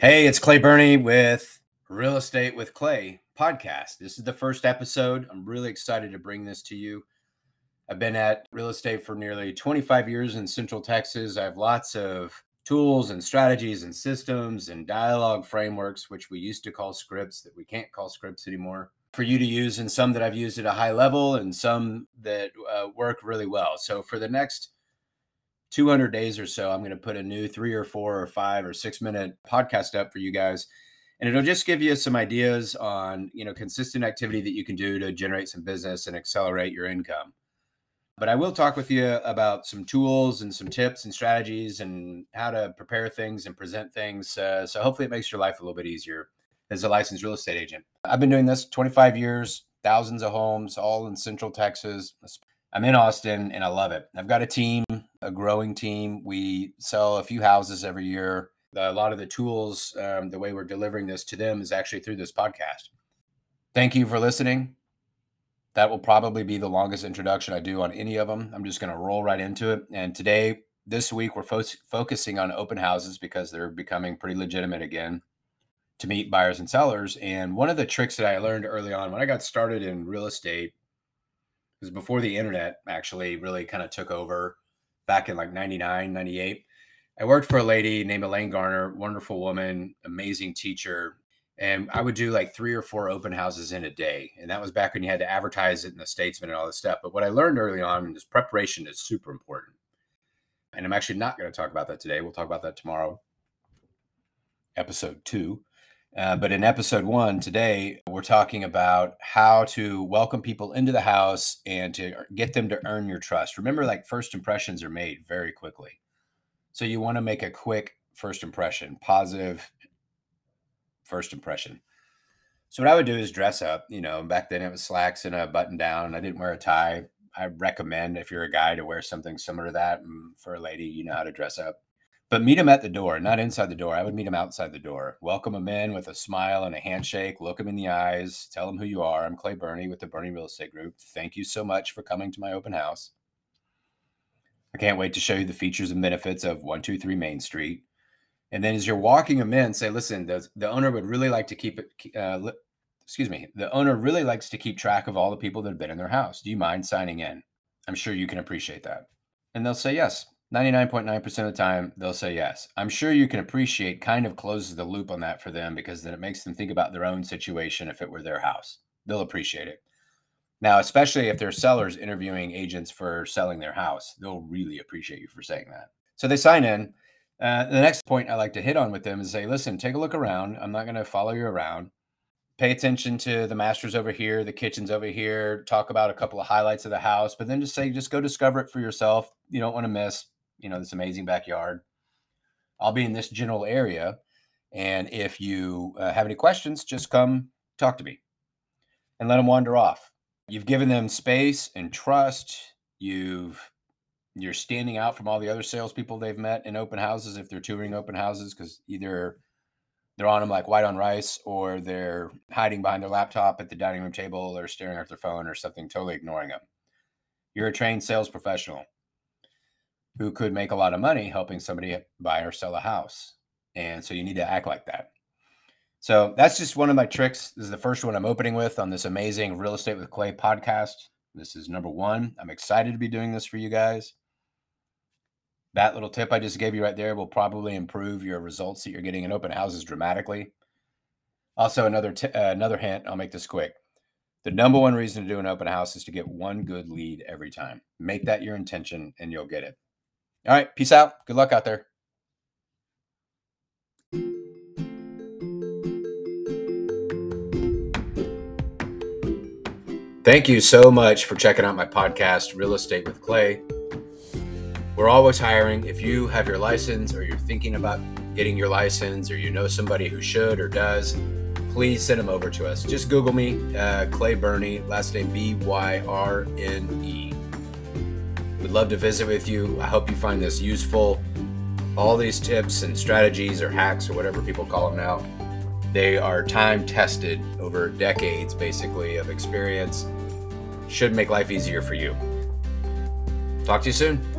Hey, it's Clay Byrne with Real Estate with Clay podcast. This is the first episode. I'm really excited to bring this to you. I've been at real estate for nearly 25 years in Central Texas. I have lots of tools and strategies and systems and dialogue frameworks, which we used to call scripts that we can't call scripts anymore, for you to use, and some that I've used at a high level and some that uh, work really well. So for the next 200 days or so, I'm going to put a new three or four or five or six minute podcast up for you guys. And it'll just give you some ideas on, you know, consistent activity that you can do to generate some business and accelerate your income. But I will talk with you about some tools and some tips and strategies and how to prepare things and present things. Uh, so hopefully it makes your life a little bit easier as a licensed real estate agent. I've been doing this 25 years, thousands of homes, all in Central Texas, I'm in Austin and I love it. I've got a team, a growing team. We sell a few houses every year. A lot of the tools, um, the way we're delivering this to them is actually through this podcast. Thank you for listening. That will probably be the longest introduction I do on any of them. I'm just going to roll right into it. And today, this week, we're fo- focusing on open houses because they're becoming pretty legitimate again to meet buyers and sellers. And one of the tricks that I learned early on when I got started in real estate was before the internet actually really kind of took over back in like 99, 98. I worked for a lady named Elaine Garner, wonderful woman, amazing teacher. And I would do like three or four open houses in a day. And that was back when you had to advertise it in the Statesman and all this stuff. But what I learned early on is preparation is super important. And I'm actually not going to talk about that today. We'll talk about that tomorrow, episode two. Uh, but in episode one today, we're talking about how to welcome people into the house and to get them to earn your trust. Remember, like first impressions are made very quickly. So you want to make a quick first impression, positive first impression. So what I would do is dress up. You know, back then it was slacks and a button down. And I didn't wear a tie. I recommend if you're a guy to wear something similar to that. And for a lady, you know how to dress up. But meet them at the door, not inside the door. I would meet them outside the door. Welcome them in with a smile and a handshake. Look them in the eyes. Tell them who you are. I'm Clay Byrne with the Byrne Real Estate Group. Thank you so much for coming to my open house. I can't wait to show you the features and benefits of 123 Main Street. And then as you're walking them in, say, listen, the, the owner would really like to keep it, uh, excuse me, the owner really likes to keep track of all the people that have been in their house. Do you mind signing in? I'm sure you can appreciate that. And they'll say yes. 99.9% of the time, they'll say yes. I'm sure you can appreciate kind of closes the loop on that for them because then it makes them think about their own situation if it were their house. They'll appreciate it. Now, especially if they're sellers interviewing agents for selling their house, they'll really appreciate you for saying that. So they sign in. Uh, the next point I like to hit on with them is say, listen, take a look around. I'm not going to follow you around. Pay attention to the masters over here, the kitchens over here, talk about a couple of highlights of the house, but then just say, just go discover it for yourself. You don't want to miss you know, this amazing backyard. I'll be in this general area. And if you uh, have any questions, just come talk to me and let them wander off. You've given them space and trust. You've you're standing out from all the other salespeople they've met in open houses if they're touring open houses because either they're on them like white on rice or they're hiding behind their laptop at the dining room table or staring at their phone or something, totally ignoring them. You're a trained sales professional who could make a lot of money helping somebody buy or sell a house. And so you need to act like that. So that's just one of my tricks. This is the first one I'm opening with on this amazing Real Estate with Clay podcast. This is number one. I'm excited to be doing this for you guys. That little tip I just gave you right there will probably improve your results that you're getting in open houses dramatically. Also, another t- uh, another hint. I'll make this quick. The number one reason to do an open house is to get one good lead every time. Make that your intention, and you'll get it. All right. Peace out. Good luck out there. Thank you so much for checking out my podcast, Real Estate with Clay. We're always hiring. If you have your license or you're thinking about getting your license or you know somebody who should or does, please send them over to us. Just Google me, uh, Clay Byrne, last name B Y R N E. We'd love to visit with you. I hope you find this useful. All these tips and strategies or hacks or whatever people call them now, they are time tested over decades basically of experience. Should make life easier for you. Talk to you soon.